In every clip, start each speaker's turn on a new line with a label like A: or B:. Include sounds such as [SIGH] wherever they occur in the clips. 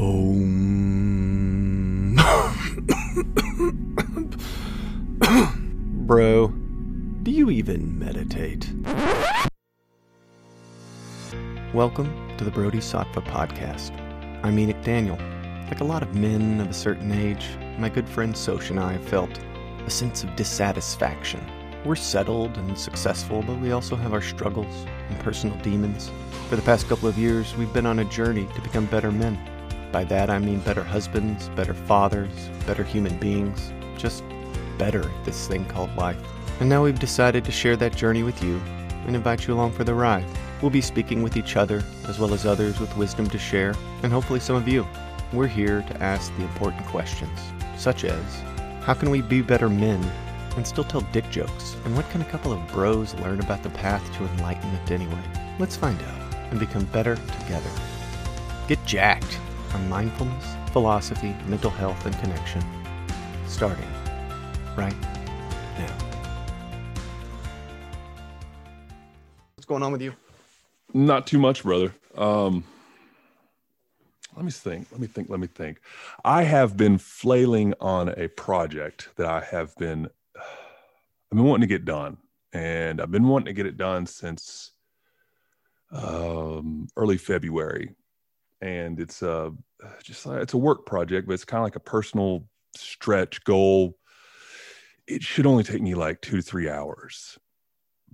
A: Om. [COUGHS] Bro, do you even meditate? Welcome to the Brody Sattva podcast. I'm Enoch Daniel. Like a lot of men of a certain age, my good friend Sosh and I have felt a sense of dissatisfaction. We're settled and successful, but we also have our struggles and personal demons. For the past couple of years, we've been on a journey to become better men. By that, I mean better husbands, better fathers, better human beings, just better at this thing called life. And now we've decided to share that journey with you and invite you along for the ride. We'll be speaking with each other, as well as others with wisdom to share, and hopefully some of you. We're here to ask the important questions, such as how can we be better men and still tell dick jokes? And what can a couple of bros learn about the path to enlightenment anyway? Let's find out and become better together. Get jacked on mindfulness, philosophy, mental health, and connection. Starting right now. What's going on with you?
B: Not too much, brother. Um, let me think. Let me think. Let me think. I have been flailing on a project that I have been, I've been wanting to get done, and I've been wanting to get it done since um, early February. And it's a just like, it's a work project, but it's kind of like a personal stretch goal. It should only take me like two to three hours,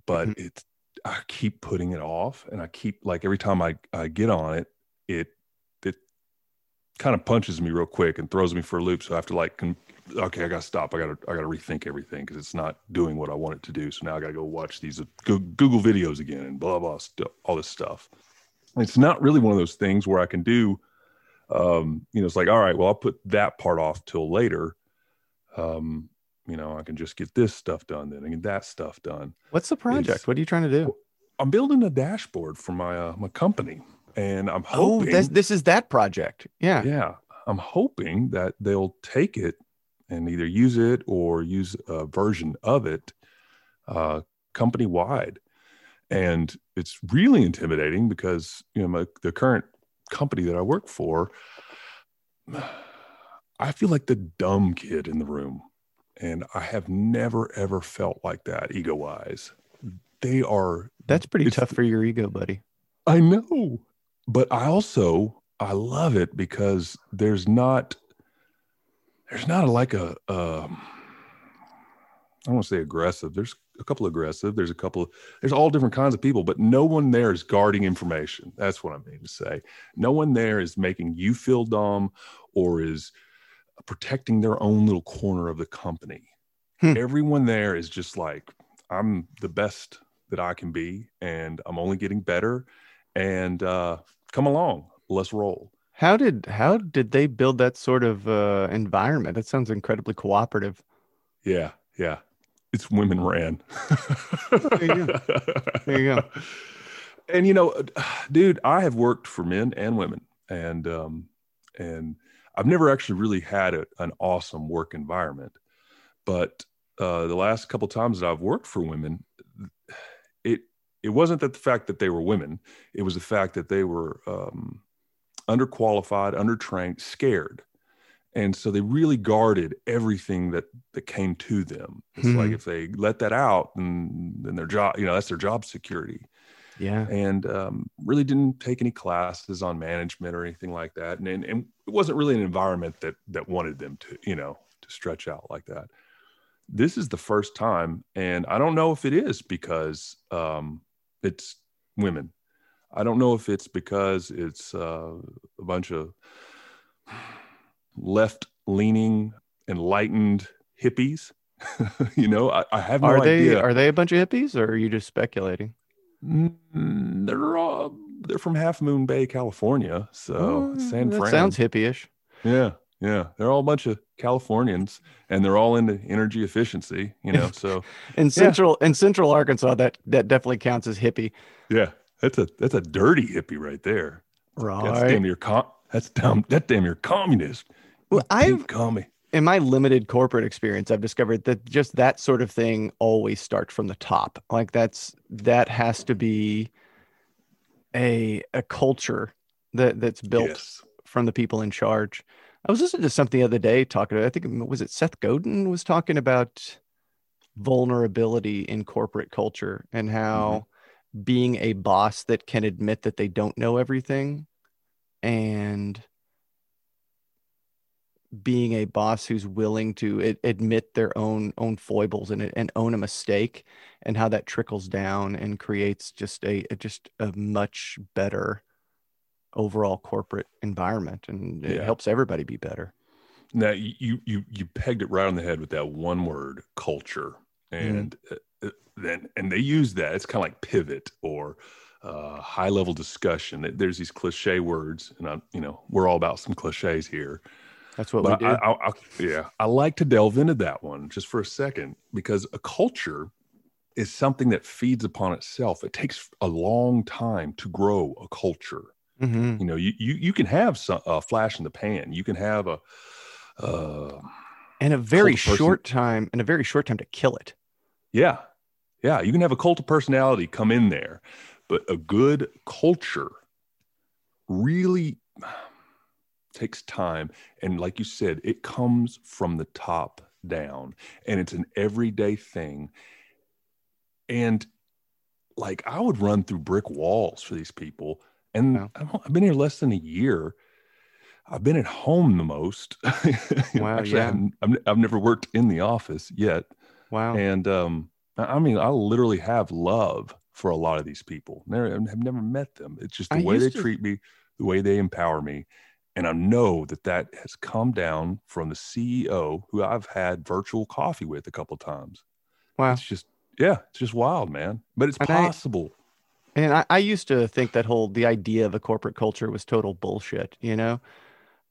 B: but
A: Mhm.
B: it's I keep putting it off, and I keep like every time I I get on it, it it kind of punches me real quick and throws me for a loop. So I have to like, con- okay, I gotta stop. I gotta I gotta rethink everything because it's not doing what I want it to do. So now I gotta go watch these uh, Google videos again and blah blah st- all this stuff. It's not really one of those things where I can do. Um, you know, it's like, all right, well, I'll put that part off till later. Um, you know, I can just get this stuff done then and get that stuff done.
A: What's the project?
B: It's-
A: what are you trying to do?
B: I'm building a dashboard for my uh, my company, and I'm
A: Oh,
B: hoping,
A: this, this is that project. Yeah.
B: yeah, I'm hoping that they'll take it and either use it or use a version of it uh, company wide. And it's really intimidating because you know my, the current company that I work for, I feel like the dumb kid in the room, and I have never ever felt like that ego wise. They are
A: That's pretty tough for your ego, buddy.
B: I know, but I also I love it because there's not there's not a, like a um, I don't want to say aggressive. There's a couple aggressive. There's a couple. There's all different kinds of people, but no one there is guarding information. That's what I mean to say. No one there is making you feel dumb or is protecting their own little corner of the company.
A: Hmm.
B: Everyone there is just like I'm the best that I can be, and I'm only getting better. And uh, come along, let's roll.
A: How did how did they build that sort of uh, environment? That sounds incredibly cooperative.
B: Yeah, yeah. It's women ran.
A: There you go. There you go. [LAUGHS]
B: And you know, dude, I have worked for men and women, and um, and I've never actually really had a, an awesome work environment. But uh, the last couple times that I've worked for women, it it wasn't that the fact that they were women; it was the fact that they were um, underqualified, undertrained, scared, and so they really guarded everything that that came to them. It's
A: Hmm.
B: like if they let that out, then then their job, you know, that's their job security
A: Yeah.
B: and um, really didn't take any classes on management or anything like that. And, and, and it wasn't really an environment that that wanted them to, you know, to stretch out like that. This is the first time, and I don't know if it is because um, it's women. I don't know if it's because it's uh, a bunch of left-leaning, enlightened hippies. [LAUGHS] you know, I, I have no
A: Are they
B: idea.
A: are they a bunch of hippies or are you just speculating?
B: Mm, they're all they're from Half Moon Bay, California. So
A: Oh,
B: San
A: that
B: Fran.
A: sounds hippie-ish.
B: yeah, yeah. They're all a bunch of Californians, and they're all into energy efficiency. You know, so [LAUGHS]
A: In central in central Arkansas, that that definitely counts as hippie.
B: yeah, that's a that's a dirty hippie right there. That's
A: Right.
B: damn near com- That's damn that damn near communist.
A: Well, I've
B: Pink commie.
A: in my limited corporate experience, I've discovered that just that sort of thing always starts from the top. Like that's that has to be a a culture that that's built
B: Yes.
A: from the people in charge. I was listening to something the other day talking about, I think, was it Seth Godin was talking about vulnerability in corporate culture and how mm-hmm. being a boss that can admit that they don't know everything and being a boss who's willing to admit their own own foibles and, and own a mistake and how that trickles down and creates just a, a just a much better overall corporate environment and it yeah. helps everybody be better
B: now you you you pegged it right on the head with that one word culture mm-hmm. and mm-hmm. then and they use that it's kind of like pivot or uh, high level discussion there's these cliche words and i you know we're all about some cliches here
A: that's what but we do. I, I,
B: I, yeah, I like to delve into that one just for a second because a culture is something that feeds upon itself. It takes a long time to grow a culture. Mm-hmm. You know, you, you you can have some a flash in the pan. You can have a uh,
A: and a very short time and a very short time to kill it.
B: Yeah, yeah. You can have a cult of personality come in there, but a good culture really takes time. And like you said, it comes from the top down and it's an everyday thing. And like I would run through brick walls for these people. And wow. I've been here less than a year. I've been at home the most. [LAUGHS] wow, Actually, yeah. I've, I've never worked in the office yet.
A: Wow.
B: And um, I mean, I literally have love for a lot of these people. Never, I've never met them. It's just the I way they to... treat me, the way they empower me. And I know that that has come down from the CEO who I've had virtual coffee with a couple of times. Wow. It's just, yeah, it's just wild, man. But it's and possible.
A: I, and I, I used to think that whole, the idea of a corporate culture was total bullshit, you know,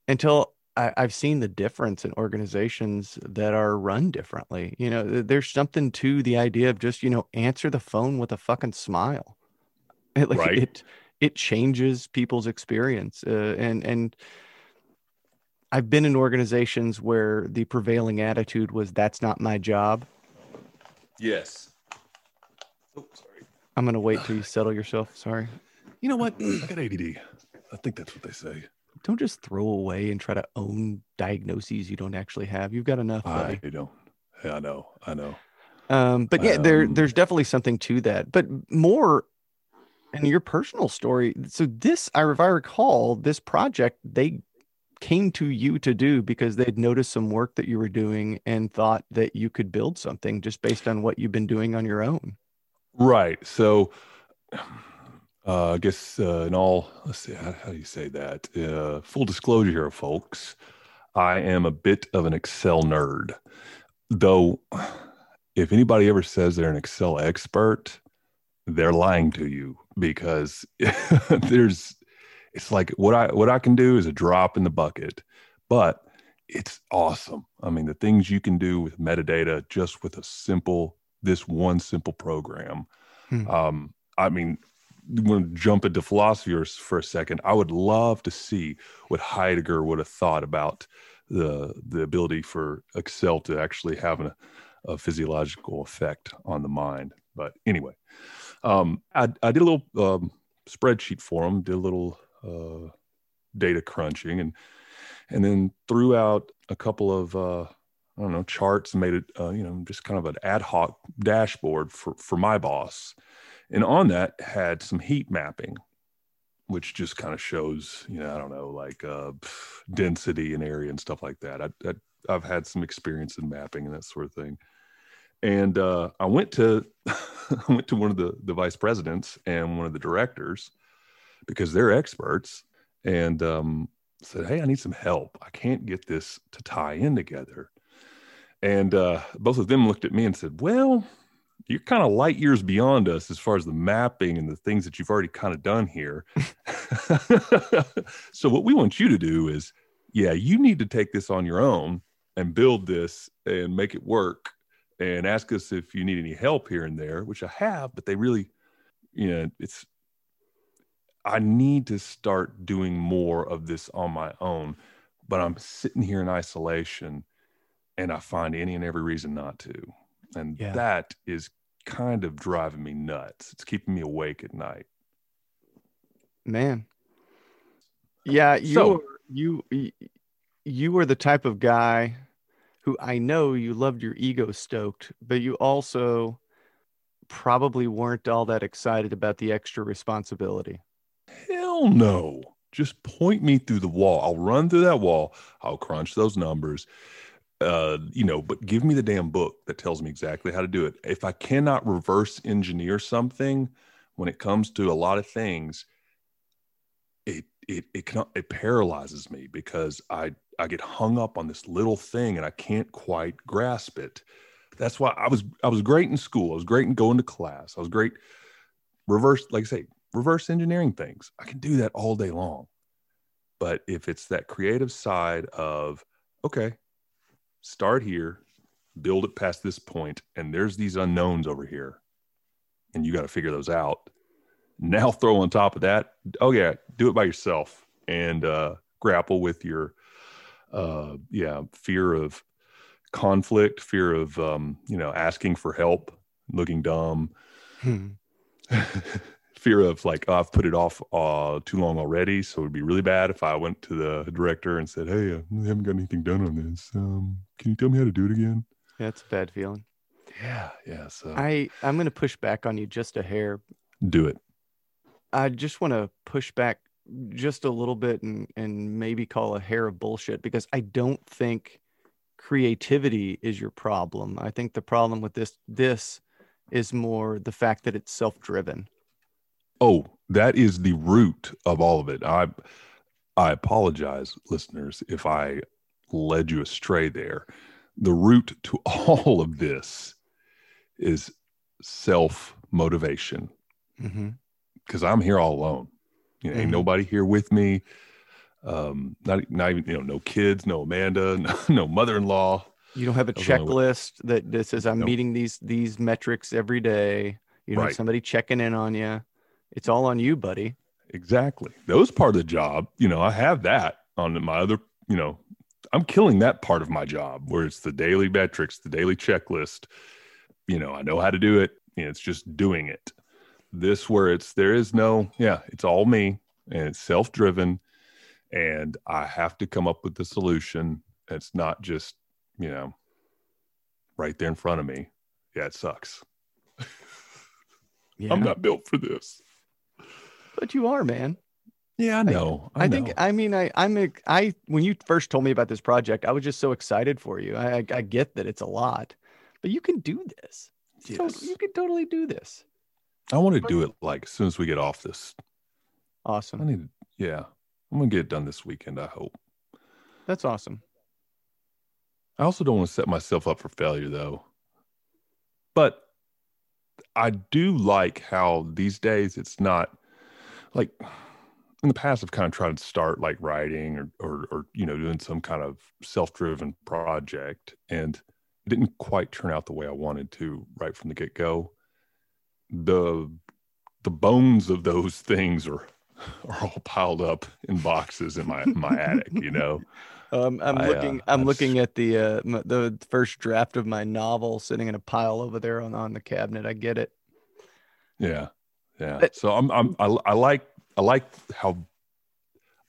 A: until I, have seen the difference in organizations that are run differently. You know, there's something to the idea of just, you know, answer the phone with a fucking smile. It, [LAUGHS] like, right. It, it changes people's experience uh, and and I've been in organizations where the prevailing attitude was that's not my job.
B: Yes.
A: Oh, sorry. I'm gonna wait till you settle yourself. Sorry.
B: You know what? I got ADD. I think that's what they say.
A: Don't just throw away and try to own diagnoses you don't actually have. You've got enough.
B: Buddy. I don't. Yeah, I know. I know.
A: Um, but yeah, um, there there's definitely something to that. But more and your personal story. So this, I if I recall, this project they came to you to do because they'd noticed some work that you were doing and thought that you could build something just based on what you've been doing on your own.
B: Right. So uh, I guess uh, in all, let's see, how, how do you say that? Uh, full disclosure here, folks. I am a bit of an Excel nerd, though. If anybody ever says they're an Excel expert, they're lying to you because [LAUGHS] there's it's like what I what I can do is a drop in the bucket, but it's awesome. I mean, the things you can do with metadata just with a simple this one simple program. Hmm. Um, I mean, I'm going to jump into philosophy for a second. I would love to see what Heidegger would have thought about the the ability for Excel to actually have a, a physiological effect on the mind. But anyway, um, I, I, did a little um, spreadsheet for them, did a little uh, data crunching, and and then threw out a couple of uh, I don't know charts and made it uh, you know just kind of an ad hoc dashboard for for my boss, and on that had some heat mapping, which just kind of shows you know I don't know like uh, density and area and stuff like that. I, I I've had some experience in mapping and that sort of thing and uh, I went to [LAUGHS] I went to one of the the vice presidents and one of the directors because they're experts, and um, said, "Hey, I need some help. I can't get this to tie in together." And uh, both of them looked at me and said, "Well." You're kind of light years beyond us as far as the mapping and the things that you've already kind of done here. [LAUGHS] so, what we want you to do is, yeah, you need to take this on your own and build this and make it work and ask us if you need any help here and there, which I have, but they really, you know, it's, I need to start doing more of this on my own, but I'm sitting here in isolation and I find any and every reason not to. And yeah. that is kind of driving me nuts. It's keeping me awake at night.
A: Man. Yeah, you're so, you you were the type of guy who I know you loved your ego stoked, but you also probably weren't all that excited about the extra responsibility.
B: Hell no. Just point me through the wall. I'll run through that wall. I'll crunch those numbers. Uh, you know, but give me the damn book that tells me exactly how to do it. If I cannot reverse engineer something when it comes to a lot of things, it it it can, it paralyzes me because I I get hung up on this little thing and I can't quite grasp it. That's why I was I was great in school. I was great in going to class. I was great reverse like I say reverse engineering things. I can do that all day long. But if it's that creative side of okay, start here, build it past this point and there's these unknowns over here and you got to figure those out. Now throw on top of that, oh yeah, do it by yourself and uh grapple with your uh, yeah, fear of conflict, fear of um, you know asking for help, looking dumb, hmm. [LAUGHS] fear of like oh, I've put it off uh, too long already, so it'd be really bad if I went to the director and said, "Hey, I haven't got anything done on this. Um, can you tell me how to do it again?"
A: Yeah, it's a bad feeling.
B: Yeah, yeah. So
A: I I'm going to push back on you just a hair.
B: Do it.
A: I just want to push back just a little bit and and maybe call a hair of bullshit because I don't think creativity is your problem. I think the problem with this this is more the fact that it's self-driven.
B: Oh, that is the root of all of it. I I apologize listeners if I led you astray there. The root to [LAUGHS] all of this is self motivation. Mm-hmm. Cuz I'm here all alone. You know, mm-hmm. ain't nobody here with me. Um, not not even you know, no kids, no Amanda, [LAUGHS] no, no mother-in-law.
A: You don't have a checklist that, that says I'm nope. meeting these these metrics every day. You know, right. somebody checking in on you. It's all on you, buddy.
B: Exactly. Was part of the job. You know, I have that on my other, you know, I'm killing that part of my job where it's the daily metrics, the daily checklist. You know, I know how to do it. You know, it's just doing it this where it's there is no yeah it's all me and it's self-driven. And i have to come up with the solution it's not just you know right there in front of me. Yeah it sucks. [LAUGHS] Yeah. i'm not built for this.
A: But you are man.
B: Yeah i know.
A: I,
B: I,
A: think i mean i i'm i when you first told me about this project i was just so excited for you. I i, I get that it's a lot but you can do this. Yes. you can totally do this
B: I want to do it like as soon as we get off this.
A: Awesome.
B: I need, yeah, I'm gonna get it done this weekend. I hope.
A: That's awesome.
B: I also don't want to set myself up for failure though. But I do like how these days it's not like in the past I've kind of tried to start like writing or or, or you know doing some kind of self-driven project and it didn't quite turn out the way I wanted to right from the get-go the the bones of those things are are all piled up in boxes in my my attic. You know. [LAUGHS]
A: Um, I'm I, looking. Uh, I'm I looking at the uh, the first draft of my novel sitting in a pile over there on on the cabinet. I get it.
B: Yeah, yeah. But, so I'm I'm I, I like I like how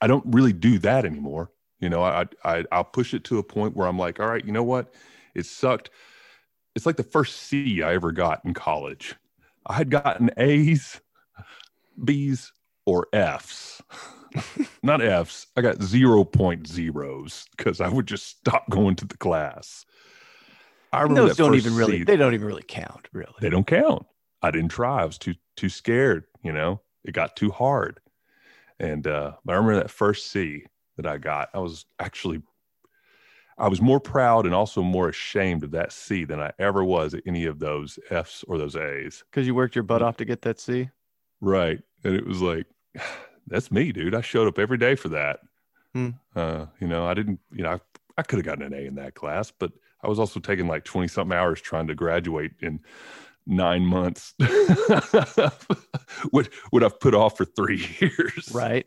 B: I don't really do that anymore. You know, I I I'll push it to a point where I'm like, all right, you know what? It sucked. It's like the first C I ever got in college. I had gotten A's, B's, or F's. [LAUGHS] Not F's. I got zero point zeros because I would just stop going to the class.
A: I remember those don't even really. They don't even really count. Really,
B: they don't count. I didn't try. I was too too scared. You know, it got too hard. And uh, I remember that first C that I got. I was actually I was more proud and also more ashamed of that C than I ever was at any of those F's or those A's.
A: Because you worked your butt off to get that C?
B: Right. And it was like, [SIGHS] that's me, dude. I showed up every day for that. Hmm. Uh, you know, I didn't, you know, I, I could have gotten an A in that class, but I was also taking like 20 something hours trying to graduate in nine months. [LAUGHS] what would I've put off for three [LAUGHS] years.
A: Right.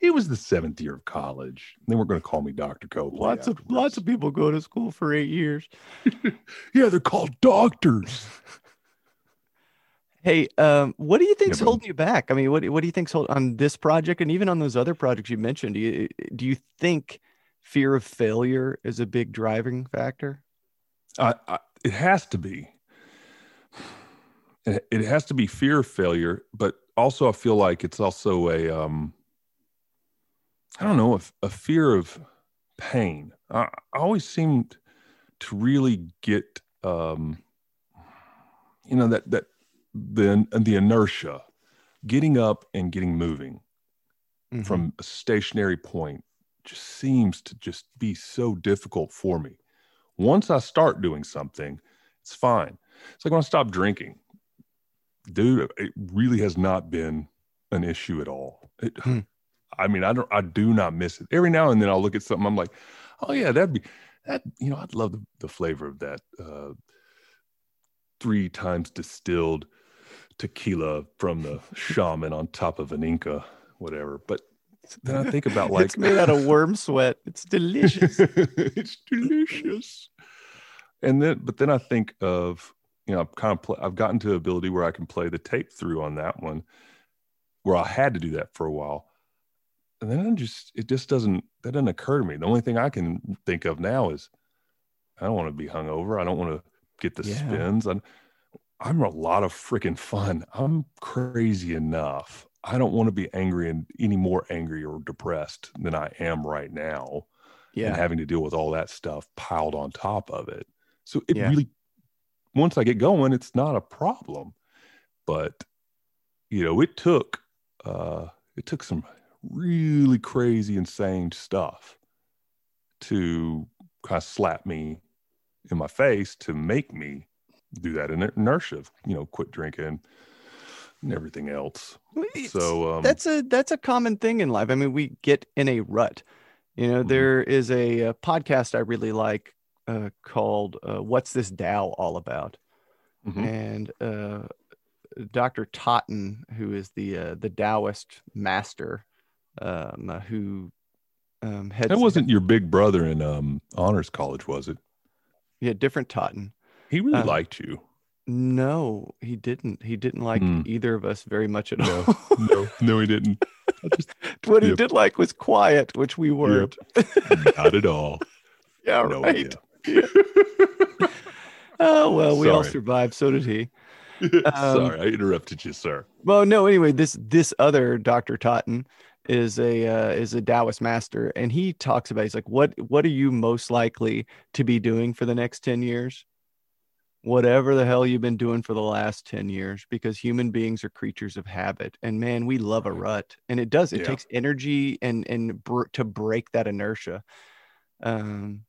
B: It was the seventh year of college. They weren't going to call me Doctor Copeland.
A: Lots afterwards. of lots of people go to school for eight years. [LAUGHS]
B: yeah, they're called doctors. [LAUGHS]
A: Hey, um, what do you think's
B: Yeah, bro.
A: holding you back? I mean, what what do you think's hold on this project and even on those other projects you mentioned? Do you do you think fear of failure is a big driving factor?
B: I, I, it has to be. [SIGHS] It, it has to be fear of failure, but also I feel like it's also a, um, I don't know, a, a fear of pain. I, I always seemed to really get, um, you know, that that the the inertia, getting up and getting moving
A: Mhm.
B: from a stationary point just seems to just be so difficult for me. Once I start doing something, it's fine. It's like when I stop drinking, dude, it really has not been an issue at all. It,
A: Hmm.
B: I mean, I don't, I do not miss it. Every now and then I'll look at something, I'm like, oh yeah, that'd be that. You know, I'd love the, the flavor of that uh, three times distilled tequila from the shaman on top of an Inca, whatever. But then I think about [LAUGHS] like
A: it's made out of worm sweat. It's delicious. [LAUGHS]
B: it's delicious. And then, but then I think of, you know, I've kind of, pl- I've gotten to the ability where I can play the tape through on that one, where I had to do that for a while. And then I just, it just doesn't, that doesn't occur to me. The only thing I can think of now is I don't want to be hungover. I don't want to get the
A: Yeah.
B: spins. I'm, I'm a lot of freaking fun. I'm crazy enough. I don't want to be angry and any more angry or depressed than I am right now
A: Yeah.
B: and having to deal with all that stuff piled on top of it. So it
A: Yeah.
B: really, once I get going, it's not a problem. But you know, it took uh, it took some really crazy, insane stuff to kind of slap me in my face to make me do that in inertia, of, you know, quit drinking and everything else.
A: It's-
B: So um,
A: that's a that's a common thing in life. I mean, we get in a rut. You know,
B: Mhm.
A: there is a, a podcast I really like uh, called uh, "What's This Tao All About,"
B: mhm.
A: and uh, Dr. Totten, who is the uh, the Taoist master, um, who um, heads
B: that wasn't your big brother in um, honors college, was it?
A: yeah different Totten.
B: He really
A: Uh,
B: liked you.
A: No, he didn't. He didn't like
B: Hmm.
A: either of us very much at
B: No,
A: all.
B: no, no, he didn't. [LAUGHS] Just- [LAUGHS]
A: what he did like was quiet, which we weren't.
B: not at all. [LAUGHS]
A: Yeah,
B: no
A: right.
B: idea.
A: Oh well, we all survived. So did he.
B: Sorry, I interrupted you, sir.
A: Well, no. Anyway, this this other Doctor Totten is a uh, is a Taoist master, and he talks about he's like, what what are you most likely to be doing for the next ten years? Whatever the hell you've been doing for the last ten years, because human beings are creatures of habit, and man, we love a rut, and it does. It
B: Yeah.
A: takes energy and and br- to break that inertia. Um,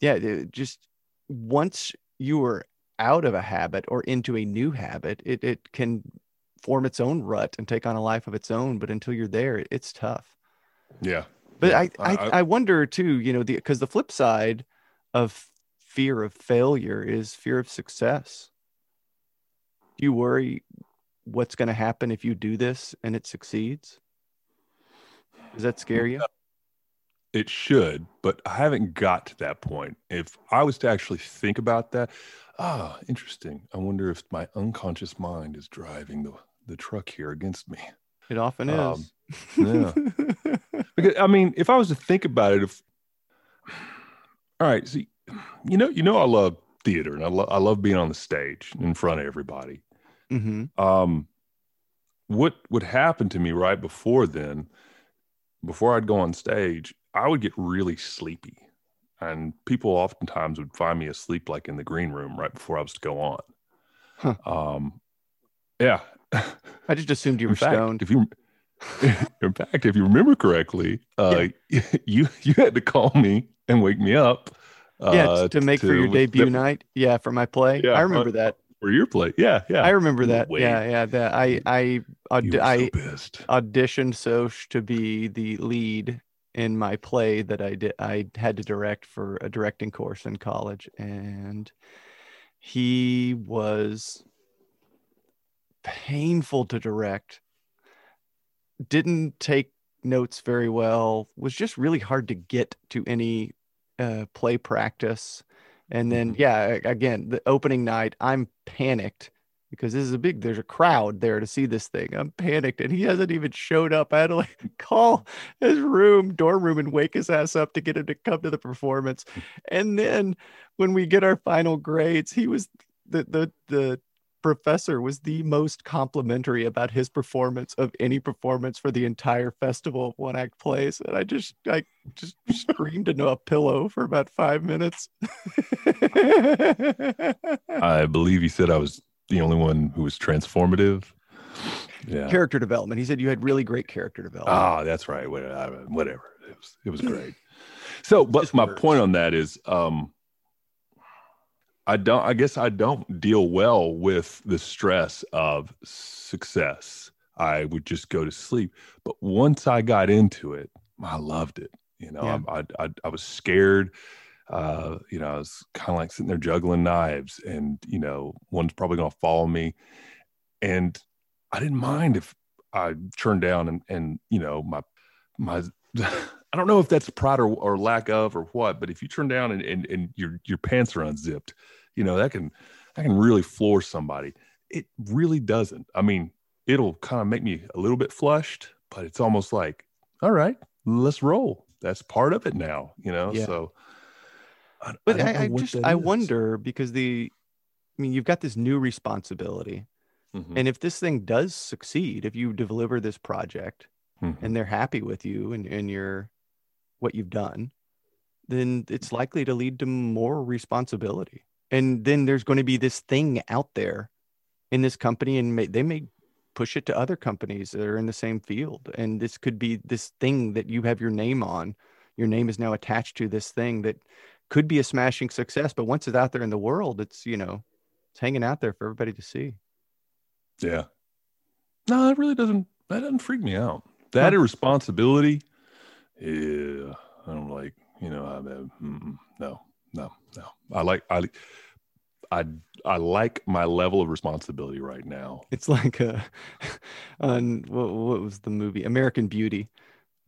A: yeah, it just once you are out of a habit or into a new habit, it it can form its own rut and take on a life of its own. But until you're there, it's tough.
B: Yeah,
A: But
B: Yeah,
A: I, I,
B: I-
A: I wonder too, you know, the because the flip side of fear of failure is fear of success. Do you worry what's going to happen if you do this and it succeeds? Does that scare you?
B: it should, but I haven't got to that point. If I was to actually think about that, ah, interesting. I wonder if my unconscious mind is driving the the truck here against me.
A: It often
B: Um,
A: is.
B: yeah. [LAUGHS] Because I mean, if I was to think about it, if all right, see, you know, you know, I love theater and I, lo- I love being on the stage in front of everybody.
A: hmm
B: um what would happen to me right before then before i'd go on stage i would get really sleepy and people oftentimes would find me asleep like in the green room right before i was to go on
A: Huh.
B: um yeah [LAUGHS]
A: I just assumed you were
B: fact,
A: stoned.
B: if you [LAUGHS] in fact if you remember correctly uh [LAUGHS] you you had to call me and wake me up
A: yeah,
B: uh,
A: to make for your debut
B: that-
A: night. Yeah, for my play.
B: Yeah,
A: I remember
B: uh,
A: that.
B: for your play yeah yeah
A: I remember that.
B: Wait.
A: Yeah, yeah. That I I aud-
B: were
A: I
B: pissed
A: auditioned Sosh to be the lead in my play that I did. I had to direct for a directing course in college, and he was painful to direct. Didn't take notes very well. Was just really hard to get to any uh, play practice. And then,
B: Mhm.
A: yeah, again, the opening night, I'm panicked because this is a big there's a crowd there to see this thing i'm panicked and he hasn't even showed up i had to like [LAUGHS] call his room dorm room and wake his ass up to get him to come to the performance [LAUGHS] and then when we get our final grades he was the the the professor was the most complimentary about his performance of any performance for the entire festival of one act plays and i just i just screamed into a pillow for about five minutes [LAUGHS]
B: I believe he said I was the only one who was transformative. Yeah.
A: character development he said you had really great character development
B: Ah, that's right. Whatever. It was, it was great. So, but
A: Just
B: my
A: words.
B: point on that is, um, I don't. I guess I don't deal well with the stress of success. I would just go to sleep. But once I got into it, I loved it. You know,
A: Yeah.
B: I, I, I, I was scared. Uh, you know, I was kind of like sitting there juggling knives, and you know, one's probably going to follow me, and I didn't mind if I turned down and and you know my my [LAUGHS] I don't know if that's pride or, or lack of or what, but if you turn down and, and and your your pants are unzipped, you know that can that can really floor somebody. It really doesn't. I mean, it'll kind of make me a little bit flushed, but it's almost like, all right, let's roll. That's part of it now, you know.
A: Yeah.
B: So, I,
A: but
B: don't
A: I, I, just I
B: is.
A: wonder because the I mean you've got this new responsibility
B: Mhm,
A: and if this thing does succeed if you deliver this project
B: mhm.
A: and they're happy with you and, and your what you've done then it's likely to lead to more responsibility and then there's going to be this thing out there in this company and may, they may push it to other companies that are in the same field and this could be this thing that you have your name on your name is now attached to this thing that could be a smashing success but once it's out there in the world it's you know it's hanging out there for everybody to see
B: Yeah. No, it really doesn't. That doesn't freak me out. That irresponsibility. Yeah, I don't like. You know, I mm, no, no, no. I like. I, I, I like my level of responsibility right now.
A: It's like a [LAUGHS] on what, what was the movie American Beauty,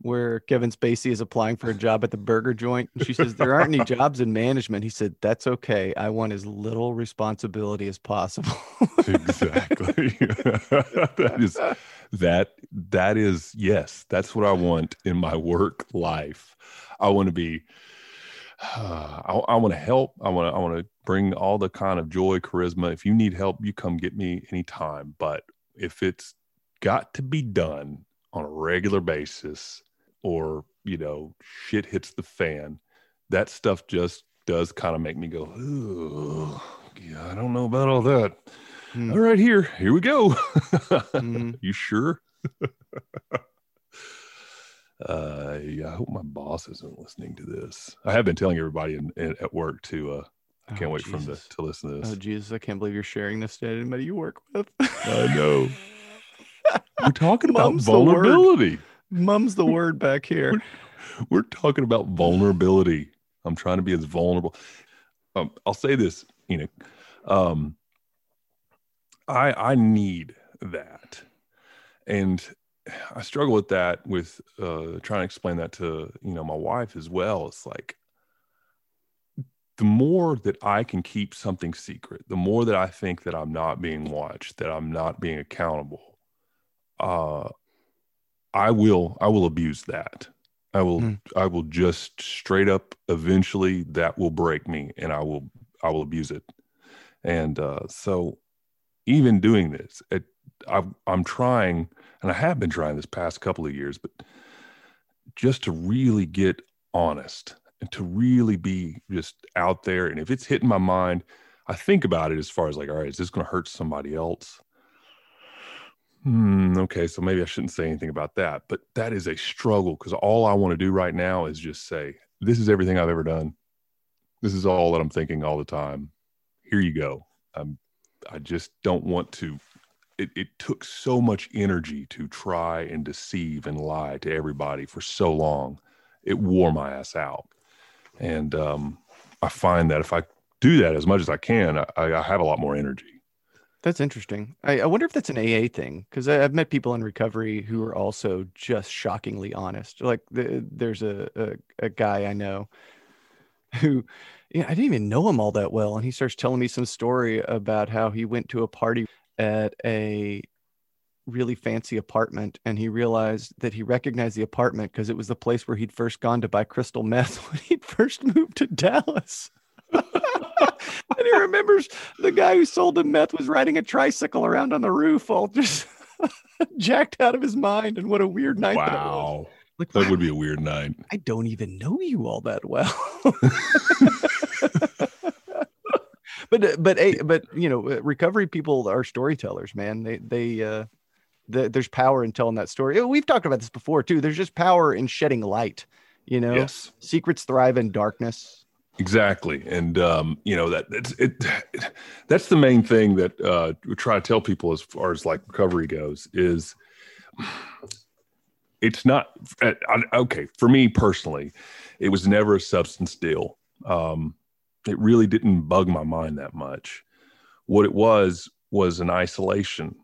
A: where Kevin Spacey is applying for a job at the burger joint. And she says there aren't any jobs in management. He said that's okay. I want as little responsibility as possible. [LAUGHS]
B: exactly. [LAUGHS] that is that that is yes. That's what I want in my work life. I want to be. [SIGHS] I, I want to help. I want to. I want to bring all the kind of joy, charisma. If you need help, you come get me anytime. But if it's got to be done on a regular basis, or you know, shit hits the fan, that stuff just does kind of make me go, "Ugh, yeah, I don't know about all that.
A: Hmm.
B: All right, here, here we go. [LAUGHS]
A: Mhm.
B: You sure? [LAUGHS] uh, yeah, I hope my boss isn't listening to this. I have been telling everybody in, in, at work to. Uh, I can't
A: Oh,
B: wait for them to, to listen to this.
A: Oh Jesus, I can't believe you're sharing this to anybody you work with.
B: I know. [LAUGHS] We're talking about
A: Mum's the
B: vulnerability.
A: Mum's the word back here.
B: We're talking about vulnerability. I'm trying to be as vulnerable. Um, I'll say this, Enoch. Um, I I need that, and I struggle with that. With uh, trying to explain that to you know my wife as well. It's like the more that I can keep something secret, the more that I think that I'm not being watched, that I'm not being accountable. Uh, I will I will abuse that. I will
A: Hmm.
B: I will just straight up eventually that will break me and I will I will abuse it. And uh, so even doing this, it, I, I'm trying, and I have been trying this past couple of years, but just to really get honest and to really be just out there. And if it's hitting my mind, I think about it as far as like, all right, is this going to hurt somebody else? Hmm, okay, so maybe I shouldn't say anything about that. But that is a struggle because all I want to do right now is just say, this is everything I've ever done. This is all that I'm thinking all the time. Here you go. I'm, I just don't want to. It, it took so much energy to try and deceive and lie to everybody for so long. It wore my ass out. And um, I find that if I do that as much as I can, I, I have a lot more energy.
A: That's interesting. I, I wonder if that's an AA thing because I've met people in recovery who are also just shockingly honest. Like the, there's a, a a guy I know who, I didn't even know him all that well, and he starts telling me some story about how he went to a party at a really fancy apartment and he realized that he recognized the apartment because it was the place where he'd first gone to buy crystal meth [LAUGHS] when he'd first moved to Dallas. [LAUGHS] and he remembers the guy who sold him meth was riding a tricycle around on the roof, all just [LAUGHS] jacked out of his mind. And what a weird night that was.
B: Wow.
A: Like,
B: That
A: wow,
B: would be a weird night.
A: I don't even know you all that well. But but eh, but you know, uh, recovery people are storytellers, man. They they uh, the, there's power in telling that story. Oh, We've talked about this before too. There's just power in shedding light. You know,
B: Yes.
A: secrets thrive in darkness.
B: Exactly, and um, you know that it's it, it. That's the main thing that uh, we try to tell people as far as like recovery goes is it's not uh, I- okay for me personally. It was never a substance deal. Um, it really didn't bug my mind that much. What it was was an isolation.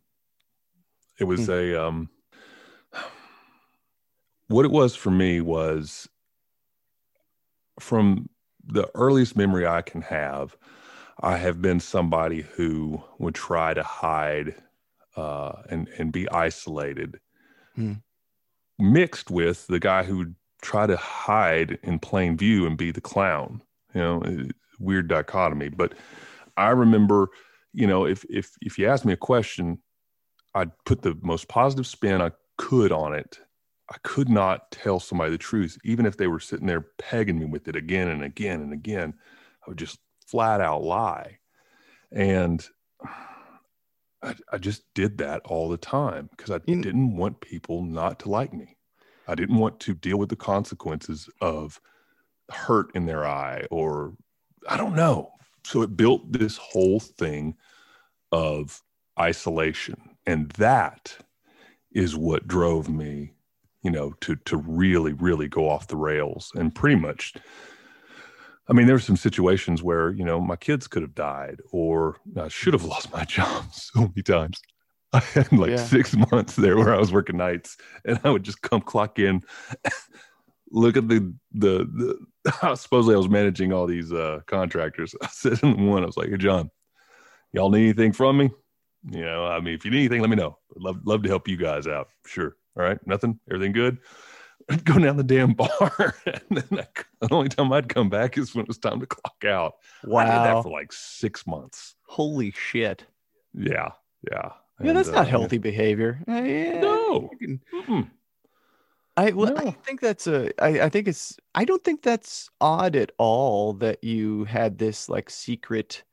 B: It was a um, what it was for me was from the earliest memory I can have, I have been somebody who would try to hide uh, and and be isolated,
A: Hmm.
B: mixed with the guy who would try to hide in plain view and be the clown. You know, weird dichotomy. But I remember, you know, if if if you asked me a question, I'd put the most positive spin I could on it. I could not tell somebody the truth, even if they were sitting there pegging me with it again and again and again. I would just flat out lie. And I, I just did that all the time because I
A: You-
B: didn't want people not to like me. I didn't want to deal with the consequences of hurt in their eye or I don't know. So it built this whole thing of isolation. And that is what drove me, you know, to to really, really go off the rails and pretty much I mean, there were some situations where, you know, my kids could have died or I should have [LAUGHS] lost my job [LAUGHS] so many times. I had like
A: Yeah.
B: six months there where I was working nights and I would just come clock in, [LAUGHS] look at the, the, the, [LAUGHS] supposedly I was managing all these uh, contractors. [LAUGHS] I said in the one, I was like, hey, John, y'all need anything from me? You know, I mean, if you need anything, let me know. I'd love, love to help you guys out. Sure. All right. Nothing. Everything good. [LAUGHS] I'd go down the damn bar. and then I, the only time I'd come back is when it was time to clock out. I did that
A: Wow.
B: for like six months.
A: Holy shit.
B: Yeah. Yeah.
A: Yeah,
B: And,
A: that's
B: uh,
A: not healthy behavior. Uh, yeah,
B: No.
A: can-. I well, I think that's a I, I think it's I don't think that's odd at all that you had this like secret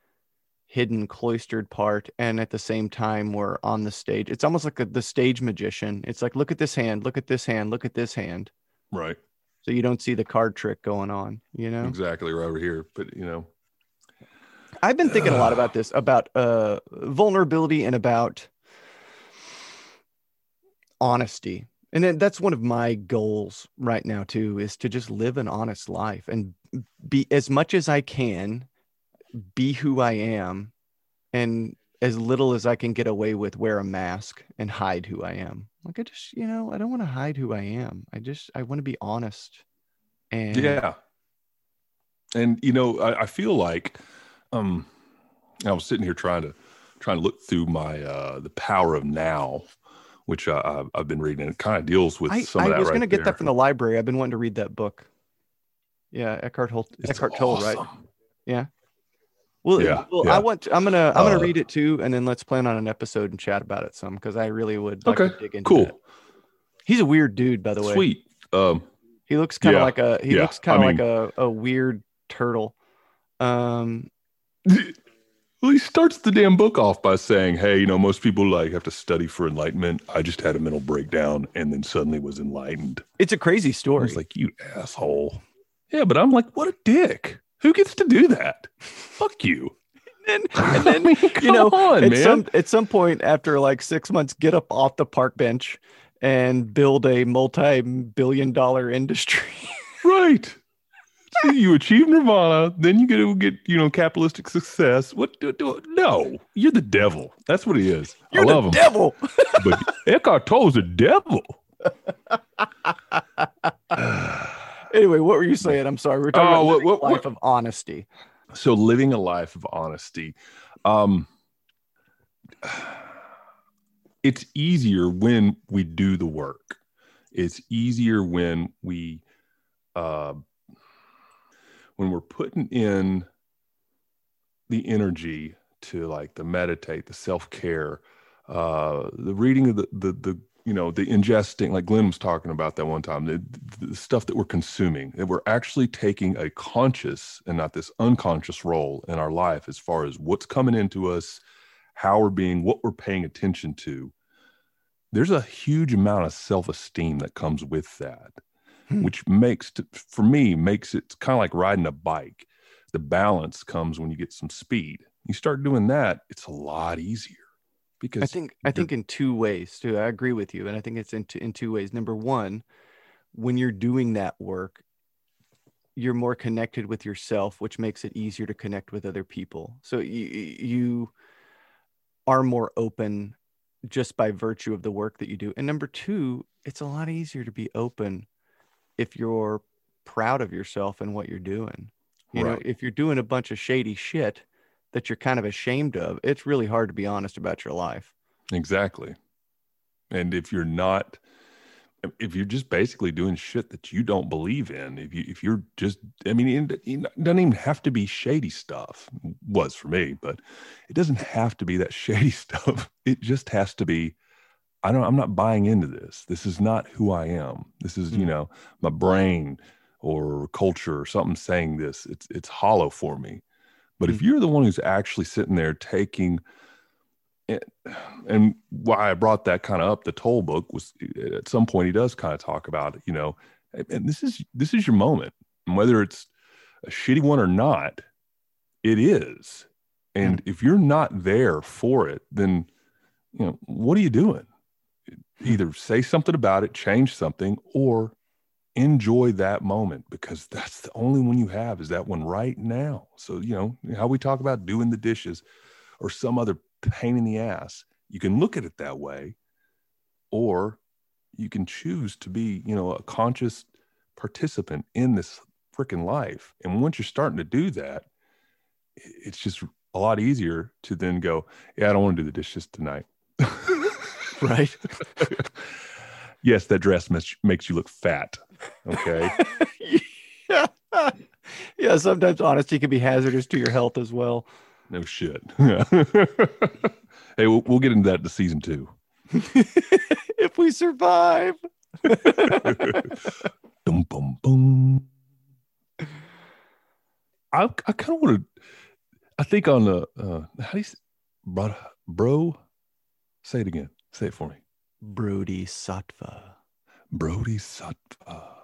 A: hidden cloistered part and at the same time were on the stage. It's almost like a, the stage magician. It's like look at this hand, look at this hand, look at this hand.
B: Right.
A: So you don't see the card trick going on, you know?
B: Exactly. Right over here. But, you know,
A: I've been thinking a lot about [SIGHS] this, about uh, vulnerability and about honesty. And then that's one of my goals right now too, is to just live an honest life and be as much as I can, be who I am, and as little as I can get away with, wear a mask and hide who I am. Like I just, you know, I don't want to hide who I am. I just, I want to be honest. And
B: Yeah. And you know, I, I feel like um I was sitting here trying to trying to look through my uh the power of now, which I, I've, I've been reading, and it kind of deals with
A: I,
B: some
A: I
B: of that.
A: was
B: right
A: going to get that from the library. I've been wanting to read that book. Yeah, Eckhart Tolle.
B: It's
A: Eckhart Tolle, right?
B: awesome.
A: Well,
B: Yeah,
A: well,
B: yeah.
A: I want. To, I'm gonna. I'm gonna
B: Uh,
A: read it too, and then let's plan on an episode and chat about it some because I really would. Like
B: Okay,
A: to dig into
B: Cool.
A: that. He's a weird dude, by the way.
B: Sweet. Um
A: He looks kind of
B: Yeah,
A: like a. He
B: yeah,
A: looks kind
B: I
A: of like a, a weird turtle. Um. [LAUGHS]
B: well, he starts the damn book off by saying, "Hey, you know, most people like have to study for enlightenment. I just had a mental breakdown and then suddenly was enlightened."
A: It's a crazy story.
B: was like, "You asshole." Yeah, but I'm like, "What a dick! Who gets to do that? Fuck you."
A: and, and then [LAUGHS]
B: I mean,
A: you know,
B: on,
A: at
B: man.
A: some at some point after like six months, get up off the park bench and build a multi-billion dollar industry. [LAUGHS]
B: Right. [LAUGHS] You achieve nirvana, then you get to get you know capitalistic success. What? Do, do, no, you're the devil. That's what he is.
A: You're
B: I love
A: the
B: him,
A: devil. [LAUGHS]
B: but Eckhart Tolle's a devil. [SIGHS]
A: Anyway, what were you saying? I'm sorry. We're talking
B: Oh,
A: about
B: what- what-
A: life
B: what-
A: of honesty.
B: so living a life of honesty. Um, it's easier when we do the work. It's easier when we uh, when we're putting in the energy to like the meditate, the self care, uh, the reading of the, the the you know the ingesting, like Glenn was talking about that one time, the, the stuff that we're consuming, that we're actually taking a conscious and not this unconscious role in our life as far as what's coming into us, how we're being, what we're paying attention to. There's a huge amount of self esteem that comes with that, hmm. which makes, for me, makes it kind of like riding a bike. The balance comes when you get some speed. You start doing that, it's a lot easier
A: because I think I think in two ways too. I agree with you, and I think it's in two, in two ways. Number one, when you're doing that work, you're more connected with yourself, which makes it easier to connect with other people. So you you are more open just by virtue of the work that you do. And number two, it's a lot easier to be open if you're proud of yourself and what you're doing. You right. know, if you're doing a bunch of shady shit, that you're kind of ashamed of, it's really hard to be honest about your life.
B: Exactly. And if you're not, if you're just basically doing shit that you don't believe in, if you if you're just, I mean, it, doesn't even have to be shady stuff. Was for me, but it doesn't have to be that [LAUGHS] shady stuff. It just has to be. I don't. I'm not buying into this. This is not who I am. This is, mm-hmm. you hmm. know, my brain or culture or something saying this. It's it's hollow for me. But if mm-hmm. you're the one who's actually sitting there taking it, and why I brought that kind of up, the Tolle book was at some point he does kind of talk about it, you know, and this is this is your moment. And whether it's a shitty one or not, it is. And mm-hmm. if you're not there for it, then you know, what are you doing? Either say something about it, change something, or enjoy that moment because that's the only one you have is that one right now. So, you know, how we talk about doing the dishes or some other pain in the ass, you can look at it that way, or you can choose to be, you know, a conscious participant in this freaking life. And once you're starting to do that, it's just a lot easier to then go, yeah, I don't want to do the dishes tonight. [LAUGHS] [LAUGHS]
A: right.
B: yes, that dress makes you look fat. Okay.
A: yeah. [LAUGHS] yeah. Sometimes honesty can be hazardous to your health as well.
B: No shit. Yeah. [LAUGHS] hey, we'll, we'll get into that to season two.
A: if we survive.
B: dum, bum, bum. I, I kind of want to, I think on the, uh, how do you say, bro, bro, say it again. Say it for me.
A: Brody Sattva.
B: Brody Bodhisattva.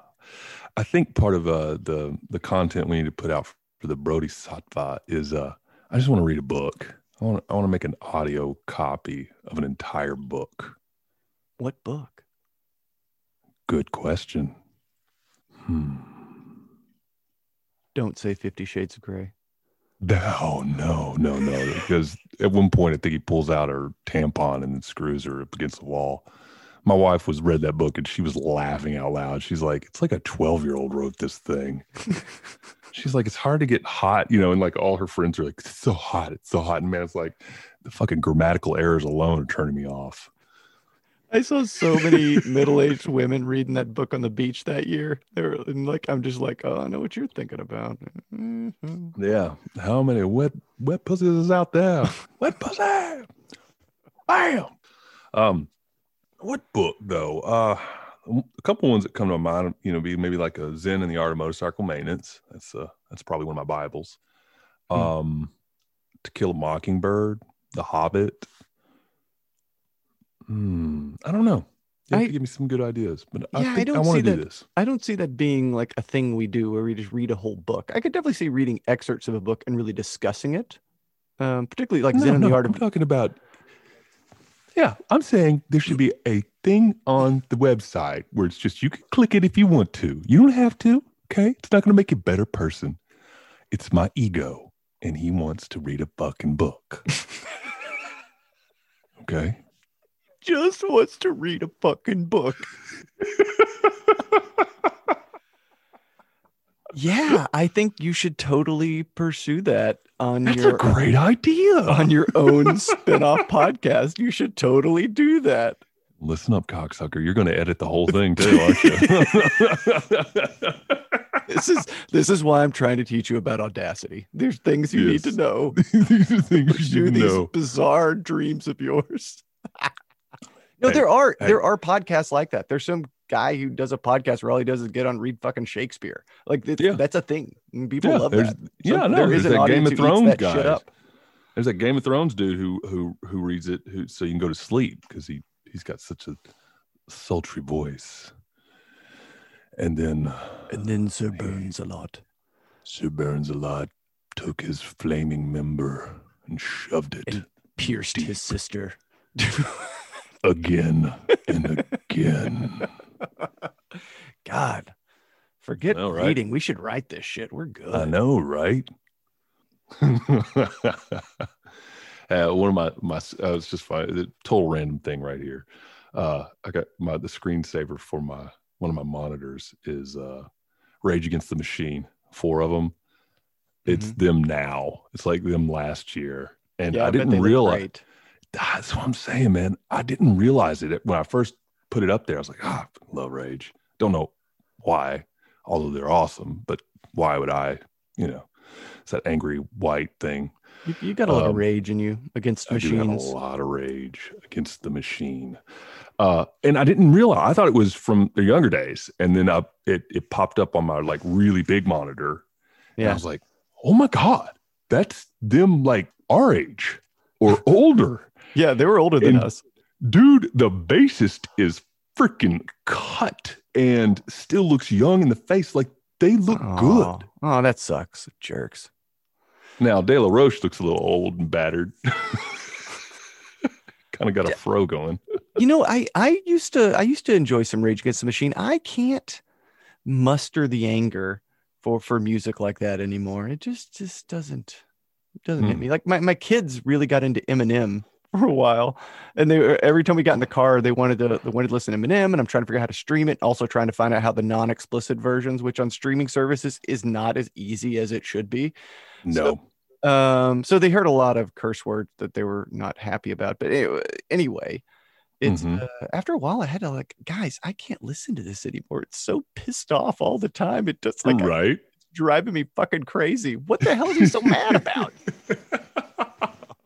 B: I think part of uh, the the content we need to put out for the Bodhisattva is uh, I just want to read a book. I want I want to make an audio copy of an entire book.
A: What book?
B: Good question. Hmm.
A: Don't say Fifty Shades of Grey.
B: No, no, no, no. Because at one point, I think he pulls out her tampon and then screws her up against the wall. My wife was read that book and she was laughing out loud. She's like, "It's like a twelve year old wrote this thing." [LAUGHS] She's like, "It's hard to get hot," you know, and like all her friends are like, "It's so hot, it's so hot," and man, it's like the fucking grammatical errors alone are turning me off.
A: I saw so many [LAUGHS] middle-aged women reading that book on the beach that year. They were and like, I'm just like, oh, I know what you're thinking about.
B: Mm-hmm. Yeah, how many wet wet pussies is out there? [LAUGHS] wet pussy. Bam. Um, what book though? Uh, a couple ones that come to mind, you know, be maybe like a Zen and the Art of Motorcycle Maintenance. That's uh, that's probably one of my Bibles. Hmm. Um, To Kill a Mockingbird, The Hobbit. Hmm, I don't know. You have I, give me some good ideas, but yeah, I, I don't I want to do this.
A: I don't see that being like a thing we do where we just read a whole book. I could definitely see reading excerpts of a book and really discussing it, um, particularly like no, Zen no, the Art
B: I'm talking about. Yeah, I'm saying there should be a thing on the website where it's just you can click it if you want to. You don't have to. Okay, it's not going to make you a better person. It's my ego, and he wants to read a fucking book. [LAUGHS] okay
A: just wants to read a fucking book. Yeah, I think you should totally pursue that on
B: That's
A: your
B: a great idea.
A: on your own [LAUGHS] spin-off podcast. You should totally do that.
B: Listen up, cocksucker. You're going to edit the whole thing too, aren't you? [LAUGHS]
A: This is this is why I'm trying to teach you about audacity. There's things you need to know. [LAUGHS]
B: These are things
A: Pursue
B: you
A: these
B: know.
A: bizarre dreams of yours. No, there are
B: hey.
A: there are podcasts like that. There's some guy who does a podcast where all he does is get on read fucking Shakespeare. Like it's,
B: Yeah.
A: that's a thing. People
B: Yeah,
A: love
B: there's-
A: that.
B: yeah, no, there's
A: is
B: that Game of Thrones
A: that shit
B: guys.
A: up.
B: There's that Game of Thrones dude who who who reads it who so you can go to sleep because he he's got such a sultry voice. And then
A: And then Sir Burns a lot.
B: Sir Burns a lot took his flaming member and shoved it
A: And- Pierced his sister. [LAUGHS]
B: again and again. [LAUGHS]
A: God, forget
B: All right.
A: reading. We should write this shit. We're good.
B: I know, right? [LAUGHS] uh, one of my my uh, it's just fine. The total random thing right here. Uh, I got my the screensaver for my one of my monitors is uh, Rage Against the Machine. Four of them. It's them now. It's like them last year, and
A: Yeah,
B: I
A: bet they
B: didn't
A: look
B: realize.
A: Great.
B: That's what I'm saying, man. I didn't realize it when I first put it up there. I was like, ah, love Rage. Don't know why, although they're awesome, but why would I? You know, it's that angry white thing.
A: You, you got a lot of
B: Um,
A: rage in you against machines.
B: I do have a lot of rage against the machine. Uh, and I didn't realize. I thought it was from the younger days, and then I, it it popped up on my like really big monitor. And I was like, oh my god, that's them like our age or older.
A: Yeah, they were older than
B: And-
A: us.
B: dude, the bassist is freaking cut and still looks young in the face. Like they look
A: Oh,
B: good.
A: Oh, that sucks. Jerks.
B: Now, De La Rocha looks a little old and battered. [LAUGHS] kind of got a fro going.
A: You know, I I used to I used to enjoy some Rage Against the Machine. I can't muster the anger for for music like that anymore. It just just doesn't doesn't hit
B: Hmm.
A: me. Like my my kids really got into Eminem for a while, and they were- every time we got in the car, they wanted to they wanted to listen to Eminem, and I'm trying to figure out how to stream it. Also trying to find out how the non-explicit versions, which on streaming services is not as easy as it should be.
B: No.
A: Um, so they heard a lot of curse words that they were not happy about. But anyway, anyway it's
B: Mhm.
A: uh, after a while I had to like, guys, I can't listen to this anymore. It's so pissed off all the time. It just like
B: right.
A: it's driving me fucking crazy. What the hell is he so mad about? [LAUGHS]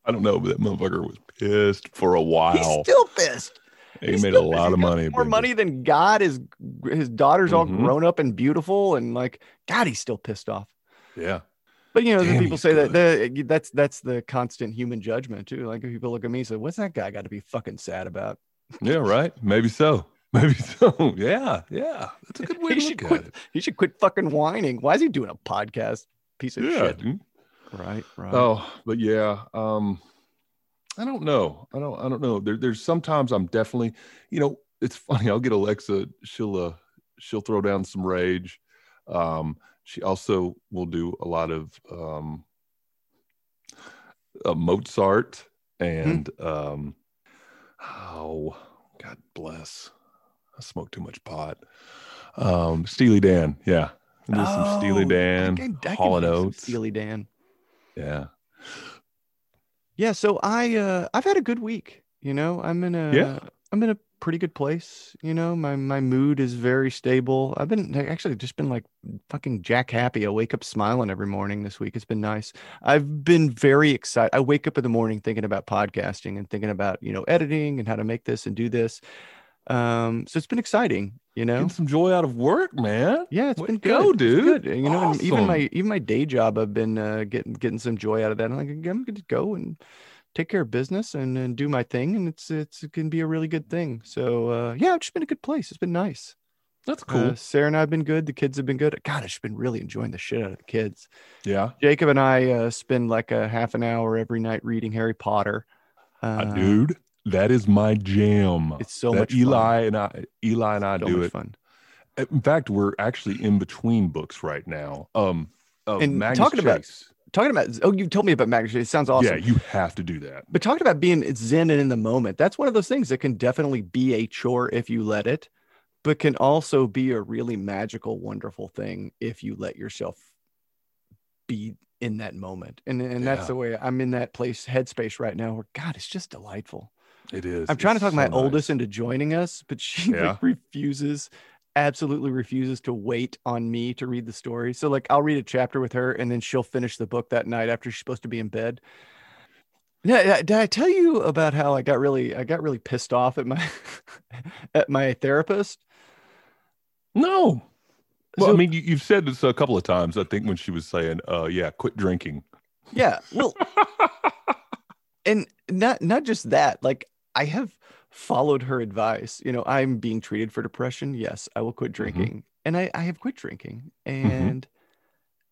B: I don't know, but that motherfucker was pissed for a while.
A: He's still pissed.
B: He
A: He's
B: made a
A: still
B: lot of money.
A: More
B: Brendan.
A: money than God. His his daughter's all
B: Mhm.
A: grown up and beautiful, and like God, he's still pissed off.
B: Yeah.
A: But you know, the
B: Damn,
A: people say that the, that's that's the constant human judgment too. Like if people look at me and say, "What's that guy got to be fucking sad about?"
B: Yeah. Right. Maybe so. [LAUGHS] Maybe so. Yeah. Yeah. That's a good way
A: He
B: to
A: should
B: look
A: quit.
B: at it.
A: He should quit fucking whining. Why is he doing a podcast? Piece of
B: Yeah.
A: shit.
B: dude.
A: Right, right.
B: Oh, but yeah, um, I don't know. I don't. I don't know. There, there's sometimes I'm definitely, you know, it's [LAUGHS] funny. I'll get Alexa. She'll uh, she'll throw down some rage. Um, she also will do a lot of um, uh, Mozart and um, oh, God bless. I smoke too much pot. Um, Steely Dan. Yeah, do some Steely
A: Oh,
B: Dan,
A: I can- I can
B: Hall and Oates.
A: Steely Dan.
B: Yeah.
A: Yeah, so I uh I've had a good week. You know, I'm in a
B: Yeah.
A: I'm in a pretty good place. You know, my my mood is very stable. I've been actually just been like fucking jack happy. I wake up smiling every morning this week. It's been nice. I've been very excited. I wake up in the morning thinking about podcasting and thinking about you know editing and how to make this and do this. Um, so it's been exciting. You know,
B: Getting some joy out of work, man.
A: Yeah, it's
B: Way
A: been
B: go,
A: good. It's
B: dude.
A: good. You know, and even my even my day job, I've been uh, getting getting some joy out of that. I'm like, I'm to go and take care of business and, and do my thing, and it's it's it can be a really good thing. So uh, yeah, it's just been a good place. It's been nice.
B: That's cool.
A: Uh, Sarah and I have been good. The kids have been good. God, I've been really enjoying the shit out of the kids.
B: yeah,
A: Jacob and I uh, spend like a half an hour every night reading Harry Potter.
B: Uh, dude, that is my jam.
A: It's so
B: That
A: much fun.
B: Eli and I, Eli and I
A: so
B: do it.
A: fun.
B: In fact, we're actually in between books right now. Um, of
A: And
B: Magnus
A: talking about-
B: Chase.
A: Talking about oh, you told me about Magnus. Chase. It sounds awesome.
B: Yeah, you have to do that.
A: But talking about being zen and in the moment, that's one of those things that can definitely be a chore if you let it. but can also be a really magical, wonderful thing if you let yourself be in that moment. And and that's
B: Yeah.
A: the way I'm in that place headspace right now where God, it's just delightful.
B: It is.
A: I'm trying to talk
B: so
A: my
B: nice.
A: oldest into joining us, but she
B: Yeah.
A: like refuses, absolutely refuses to wait on me to read the story. So like I'll read a chapter with her and then she'll finish the book that night after she's supposed to be in bed. Yeah, did I tell you about how I got really I got really pissed off at my [LAUGHS] at my therapist?
B: No. Well,
A: So-
B: I mean, you, you've said this a couple of times. I think when she was saying, "Uh, yeah, quit drinking."
A: Yeah, well, [LAUGHS] and not not just that like i have followed her advice you know i'm being treated for depression yes i will quit mm-hmm. drinking and i i have quit drinking mm-hmm. and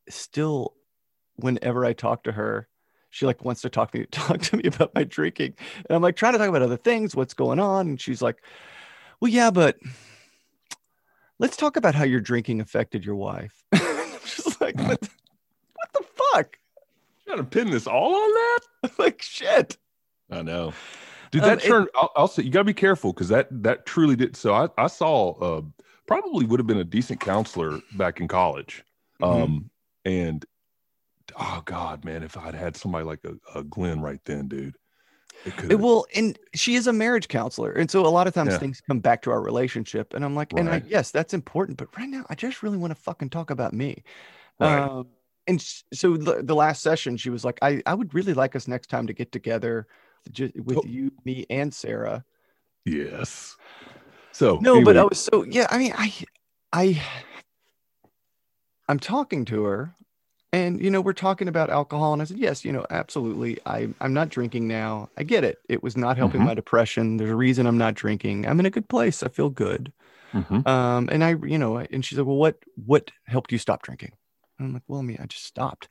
A: still whenever i talk to her she like wants to talk to me [LAUGHS] talk to me about my drinking and i'm like trying to talk about other things what's going on and she's like well yeah but let's talk about how your drinking affected your wife. [LAUGHS] I'm just like what [LAUGHS] the, what the fuck?
B: Trying to pin this all on that?
A: Like shit.
B: I know, dude.
A: Um,
B: That
A: it-
B: turned. I'll, I'll say you got to be careful because that that truly did. So I I saw uh probably would have been a decent counselor back in college.
A: Mhm.
B: Um and oh god, man, if I'd had somebody like a, a Glenn right then, dude, it could.
A: It will, and she is a marriage counselor, and so a lot of times
B: Yeah.
A: things come back to our relationship, and I'm like, and I,
B: Right.
A: yes, that's important, but right now I just really want to fucking talk about me.
B: Right.
A: Um, and so the, the last session, she was like, I, I would really like us next time to get together ju- with
B: Oh.
A: you, me, and Sarah.
B: yes. So
A: No, but I was so yeah. I mean, I, I, I'm talking to her, and you know, we're talking about alcohol, and I said, yes, you know, absolutely. I, I'm not drinking now. I get it. It was not helping
B: Mhm.
A: my depression. There's a reason I'm not drinking. I'm in a good place. I feel good.
B: Mhm.
A: Um, and I, you know, and she's like, well, what, what helped you stop drinking? And I'm like, well, I mean, I just stopped.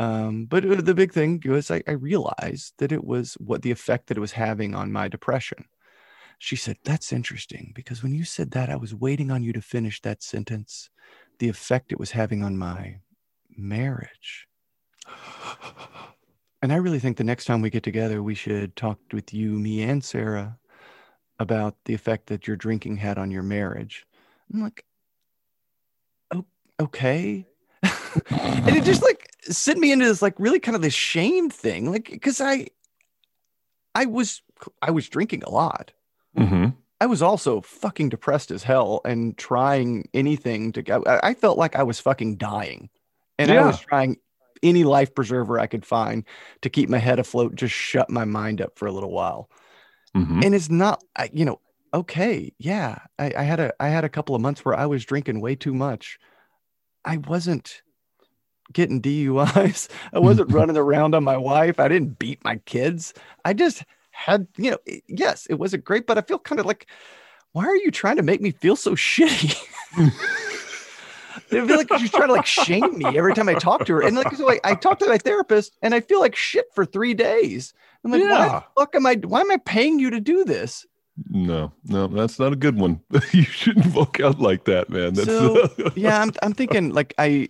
A: Um, but uh, the big thing was I, I realized that it was what the effect that it was having on my depression. She said, That's interesting because when you said that, I was waiting on you to finish that sentence. The effect it was having on my marriage. And I really think the next time we get together, we should talk with you, me, and Sarah about the effect that your drinking had on your marriage. I'm like, oh, okay. [LAUGHS] and it just like sent me into this like really kind of this shame thing, like because I, I was I was drinking a lot.
B: Mhm.
A: I was also fucking depressed as hell and trying anything to. I, I felt like I was fucking dying, and I was trying any life preserver I could find to keep my head afloat, just shut my mind up for a little while.
B: Mhm.
A: And it's not, you know, okay, yeah. I, I had a I had a couple of months where I was drinking way too much. I wasn't getting DUIs. [LAUGHS] I hmm. wasn't running around on my wife. I didn't beat my kids. I just had, you know, it- yes, it wasn't great, but I feel kind of like, why are you trying to make me feel so [LAUGHS] shitty? I feel like she's trying to like shame me every time I talk to her. And like, so I, I talk to my therapist and I feel like shit for three days. I'm like, why the fuck am I, why am I paying you to do this?
B: No, no, that's not a good one. [LAUGHS] you shouldn't walk out like that, man. That's
A: So, [LAUGHS] yeah, I'm, I'm thinking like I,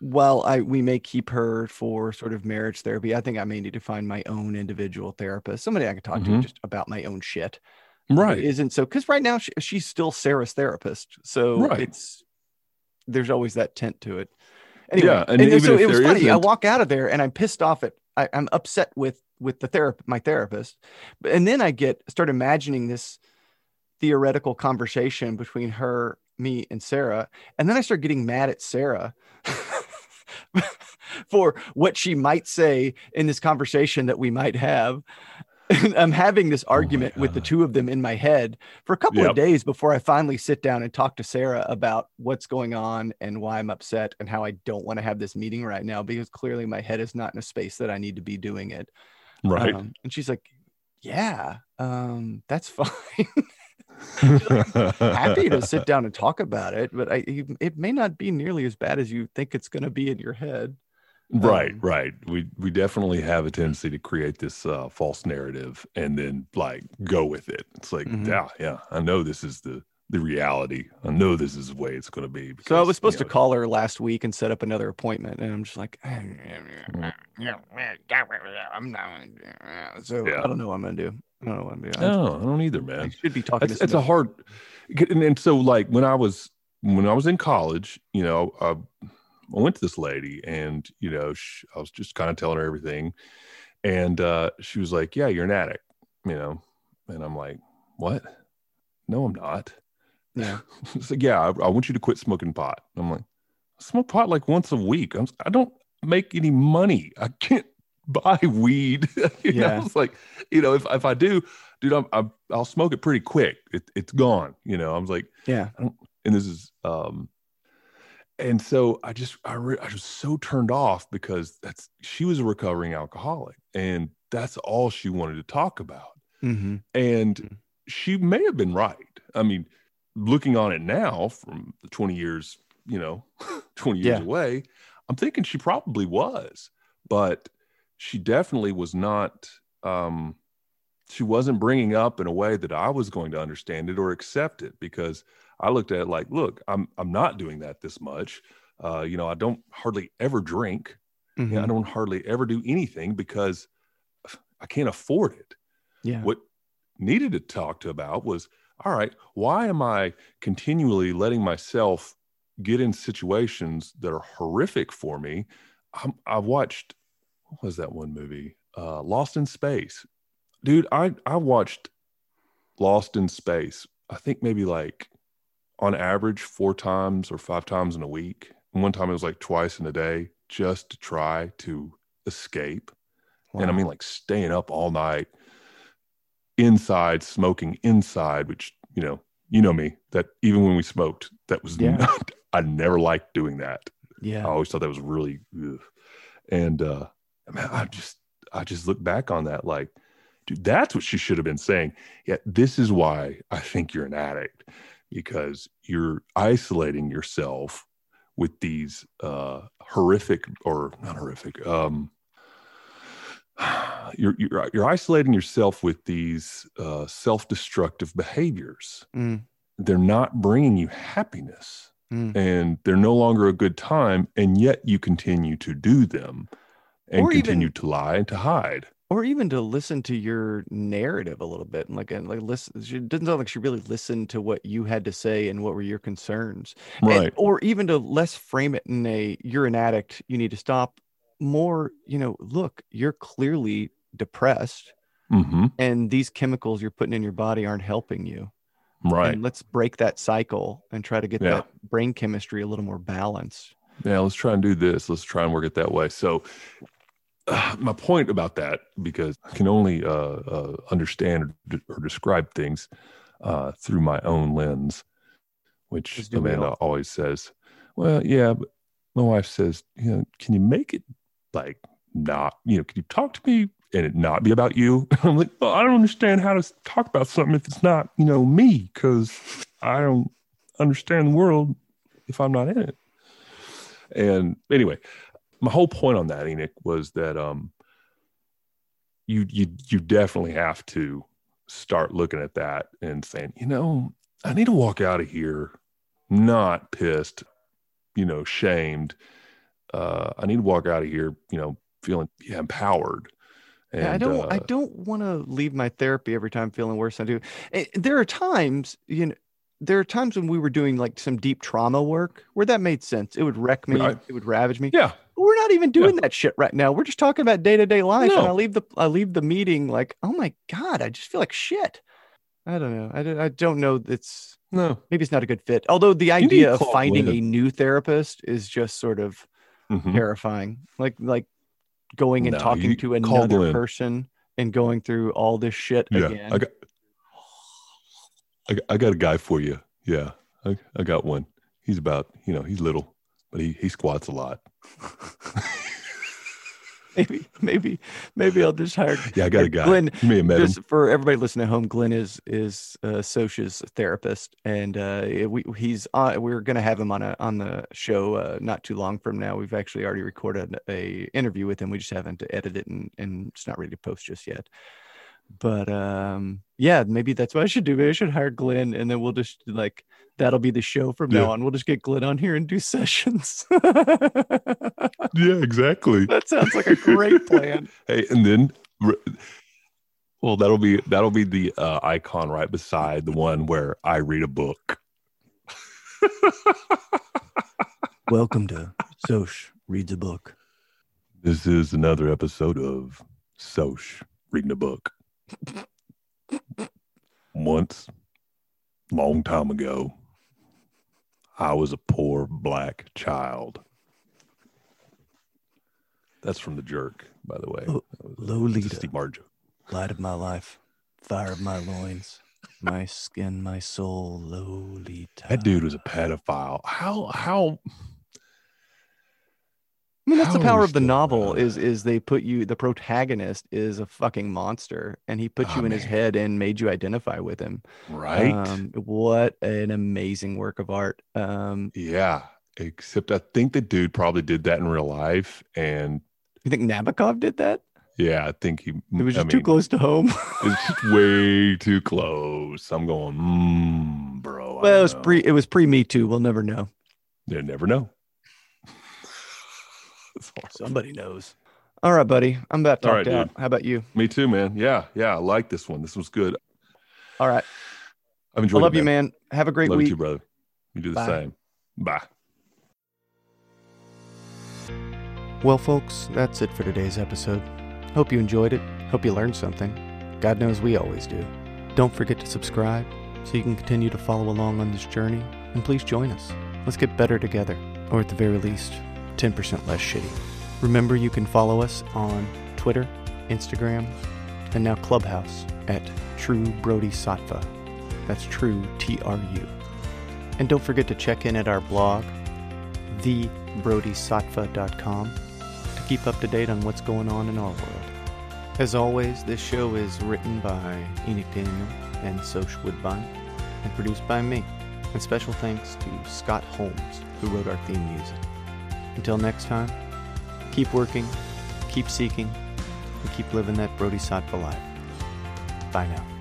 A: while I, we may keep her for sort of marriage therapy, I think I may need to find my own individual therapist, somebody I can talk to
B: Mhm.
A: just about my own shit.
B: right.
A: Isn't so because right now she, she's still Sarah's therapist, so
B: Right.
A: it's there's always that tent to it. Anyway,
B: Yeah, and
A: and,
B: even
A: so it was funny. I
B: isn't-
A: walk out of there and I'm pissed off at I, I'm upset with with the therapist, my therapist, and then I get start imagining this theoretical conversation between her, me, and Sarah, and then I start getting mad at Sarah. [LAUGHS] for what she might say in this conversation that we might have. And I'm having this oh argument with the two of them in my head for a couple
B: Yep.
A: of days before I finally sit down and talk to Sarah about what's going on and why I'm upset and how I don't want to have this meeting right now because clearly my head is not in a space that I need to be doing it.
B: Right.
A: Um, and she's like, "Yeah, um, that's [LAUGHS] fine. [LAUGHS] Happy to sit down and talk about it, but I, it may not be nearly as bad as you think it's going to be in your head."
B: Right,
A: Um,
B: right. We we definitely have a tendency to create this uh, false narrative and then like go with it. It's like,
A: Mhm.
B: yeah, yeah. I know this is the the reality. I know this is the way it's going to be.
A: So I was supposed
B: you
A: to call her last week and set up another appointment, and I'm just like, [LAUGHS] I'm not. So
B: Yeah.
A: I don't know what I'm gonna do. I don't know what I'm doing.
B: No, I don't either,
A: I
B: man.
A: should be talking.
B: It's,
A: to
B: it's a hard, and, and so like when I was when I was in college, you know, I, I went to this lady, and you know, sh I was just kind of telling her everything, and uh, she was like, "Yeah, you're an addict," you know, and I'm like, "What? No, I'm not."
A: Yeah. [LAUGHS]
B: It's like, yeah, I, I want you to quit smoking pot. I'm like, I smoke pot like once a week. I'm, I don't make any money. I can't [LAUGHS] buy weed. [LAUGHS] you know,
A: Yeah.
B: it's like, you know, if, if I do, dude, I'm, I'm, I'll smoke it pretty quick. It, it's gone. You know, I was like,
A: Yeah.
B: and this is, um, and so I just, I, re- I was so turned off because that's, she was a recovering alcoholic and that's all she wanted to talk about.
A: Mm-hmm.
B: And
A: Mhm.
B: she may have been right. I mean, looking on it now from the 20 years, you know, [LAUGHS] 20 years
A: Yeah.
B: away, I'm thinking she probably was, but she definitely was not, um, she wasn't bringing up in a way that I was going to understand it or accept it because I looked at it like, look, I'm, I'm not doing that this much. Uh, you know, I don't hardly ever drink.
A: Mm-hmm.
B: I don't hardly ever do anything because I can't afford it
A: Yeah.
B: what needed to talk to about was all right why am i continually letting myself get in situations that are horrific for me? I'm, i've watched what was that one movie? Uh, lost in space. Dude i i watched lost in space i think maybe like on average four times or five times in a week. And one time it was like twice in a day just to try to escape. And I mean like staying up all night inside, smoking inside, which you know, you know me, that even when we smoked, that was
A: Yeah.
B: not [LAUGHS] I never liked doing that.
A: Yeah, I
B: always thought that was really ugh. and uh man, I just I just look back on that like, dude, that's what she should have been saying. Yeah, this is why I think you're an addict, because you're isolating yourself with these uh horrific or not horrific, um you're you're you're isolating yourself with these uh, self-destructive behaviors.
A: Mm.
B: They're not bringing you happiness,
A: Mm.
B: and they're no longer a good time, and yet you continue to do them, and
A: Or even-
B: continue to lie and to hide.
A: or even to listen to your narrative a little bit and like and like listen she doesn't sound like she really listened to what you had to say and what were your concerns And-
B: Right?
A: or even to less frame it in a you're an addict you need to stop more you know look you're clearly depressed
B: hmm
A: and these chemicals you're putting in your body aren't helping you.
B: Right.
A: and let's break that cycle and try to get
B: Yeah.
A: that brain chemistry a little more balanced.
B: Yeah let's try and do this. Let's try and work it that way. So uh, my point about that because i can only uh, uh, understand or, de- or describe things uh, through my own lens which
A: As do we
B: amanda always says well yeah but my wife says you know can you make it like not you know can you talk to me and it not be about you [LAUGHS] i'm like well i don't understand how to talk about something if it's not you know me because i don't understand the world if i'm not in it and anyway, my whole point on that, Enoch, was that um, you you you definitely have to start looking at that and saying, you know, I need to walk out of here not pissed, you know, shamed. Uh, I need to walk out of here, you know, feeling yeah, empowered. And,
A: Yeah, I don't. I
B: uh,
A: don't want to leave my therapy every time feeling worse than I do. Eh, There are times, you know, there are times when we were doing like some deep trauma work where that made sense. It would wreck me.
B: Right.
A: It would ravage me.
B: yeah,
A: we're not even doing that shit right now. We're just talking about day to day life, and I leave the I leave the meeting like, oh my god, I just feel like shit. I don't know. I don't, I don't know. It's
B: no,
A: maybe it's not a good fit. Although the idea of finding a new therapist is just sort of
B: Mhm.
A: terrifying. Like like going and
B: No,
A: talking
B: you
A: to another person and going through all this shit
B: yeah,
A: again.
B: I got, I I got a guy for you. Yeah, I, I got one. He's about, you know, he's little, but he he squats a lot. [LAUGHS]
A: maybe maybe maybe I'll just hire
B: Yeah, I got a guy.
A: Glenn,
B: you may have met him.
A: just for everybody listening at home. Glenn is is uh, Sosh's therapist, and uh, we he's on. We're gonna have him on a on the show uh, not too long from now. We've actually already recorded a interview with him. We just haven't edited it, and and it's not ready to post just yet. But um, yeah, maybe that's what I should do. Maybe I should hire Glenn, and then we'll just like that'll be the show from
B: Yeah.
A: now on. We'll just get Glenn on here and do [LAUGHS] sessions.
B: Yeah, exactly.
A: that sounds like a great plan. [LAUGHS]
B: Hey, and then Well, that'll be that'll be the uh, icon right beside the one where I read a book. [LAUGHS]
C: Welcome to Sosh Reads a Book.
B: This is another episode of Sosh reading a book. Once, long time ago, I was a poor black child. That's from the jerk, by the way.
C: Lolita.
B: Steve.
C: Light of my life, fire of my loins, my skin, my soul, Lolita.
B: That dude was a pedophile. How how
C: I mean, that's the
B: How
C: power of the novel. Is is they put you the protagonist is a fucking monster, and he put
B: Ah,
C: you in his head and made you identify with him.
B: right?
C: Um, what an amazing work of art. Um,
B: yeah. Except I think the dude probably did that in real life. And
C: you think Nabokov did that?
B: yeah, I think he
C: It was
B: I
C: just too close to home.
B: It's [LAUGHS] just way too close. I'm going, mm, bro.
C: Well, it was
B: know."
C: pre it was pre Me Too. We'll never know.
B: You never know. It's hard. [LAUGHS]
C: Somebody knows. All right, buddy. I'm about
B: to
C: talked
B: right,
C: out. How about you?
B: Me too, man. Yeah, yeah. I like this one. This was good.
C: All right.
B: I've enjoyed.
C: I
B: enjoyed
C: love
B: it,
C: you, man. Have a great
B: Love
C: week.
B: you too, brother. You do the
C: Bye.
B: same. Bye.
C: Well, folks, that's it for today's episode. Hope you enjoyed it. Hope you learned something. God knows we always do. Don't forget to subscribe so you can continue to follow along on this journey. And please join us. Let's get better together, or at the very least, 10% less shitty. Remember, you can follow us on Twitter, Instagram, and now Clubhouse at True Brody Sattva. That's True T R U. And don't forget to check in at our blog, thebrodysattva.com to keep up to date on what's going on in our world. As always, this show is written by Enoch Daniel and Sosh Woodbine and produced by me. And special thanks to Scott Holmes, who wrote our theme music. Until next time, keep working, keep seeking, and keep living that Brody Sattva life. Bye now.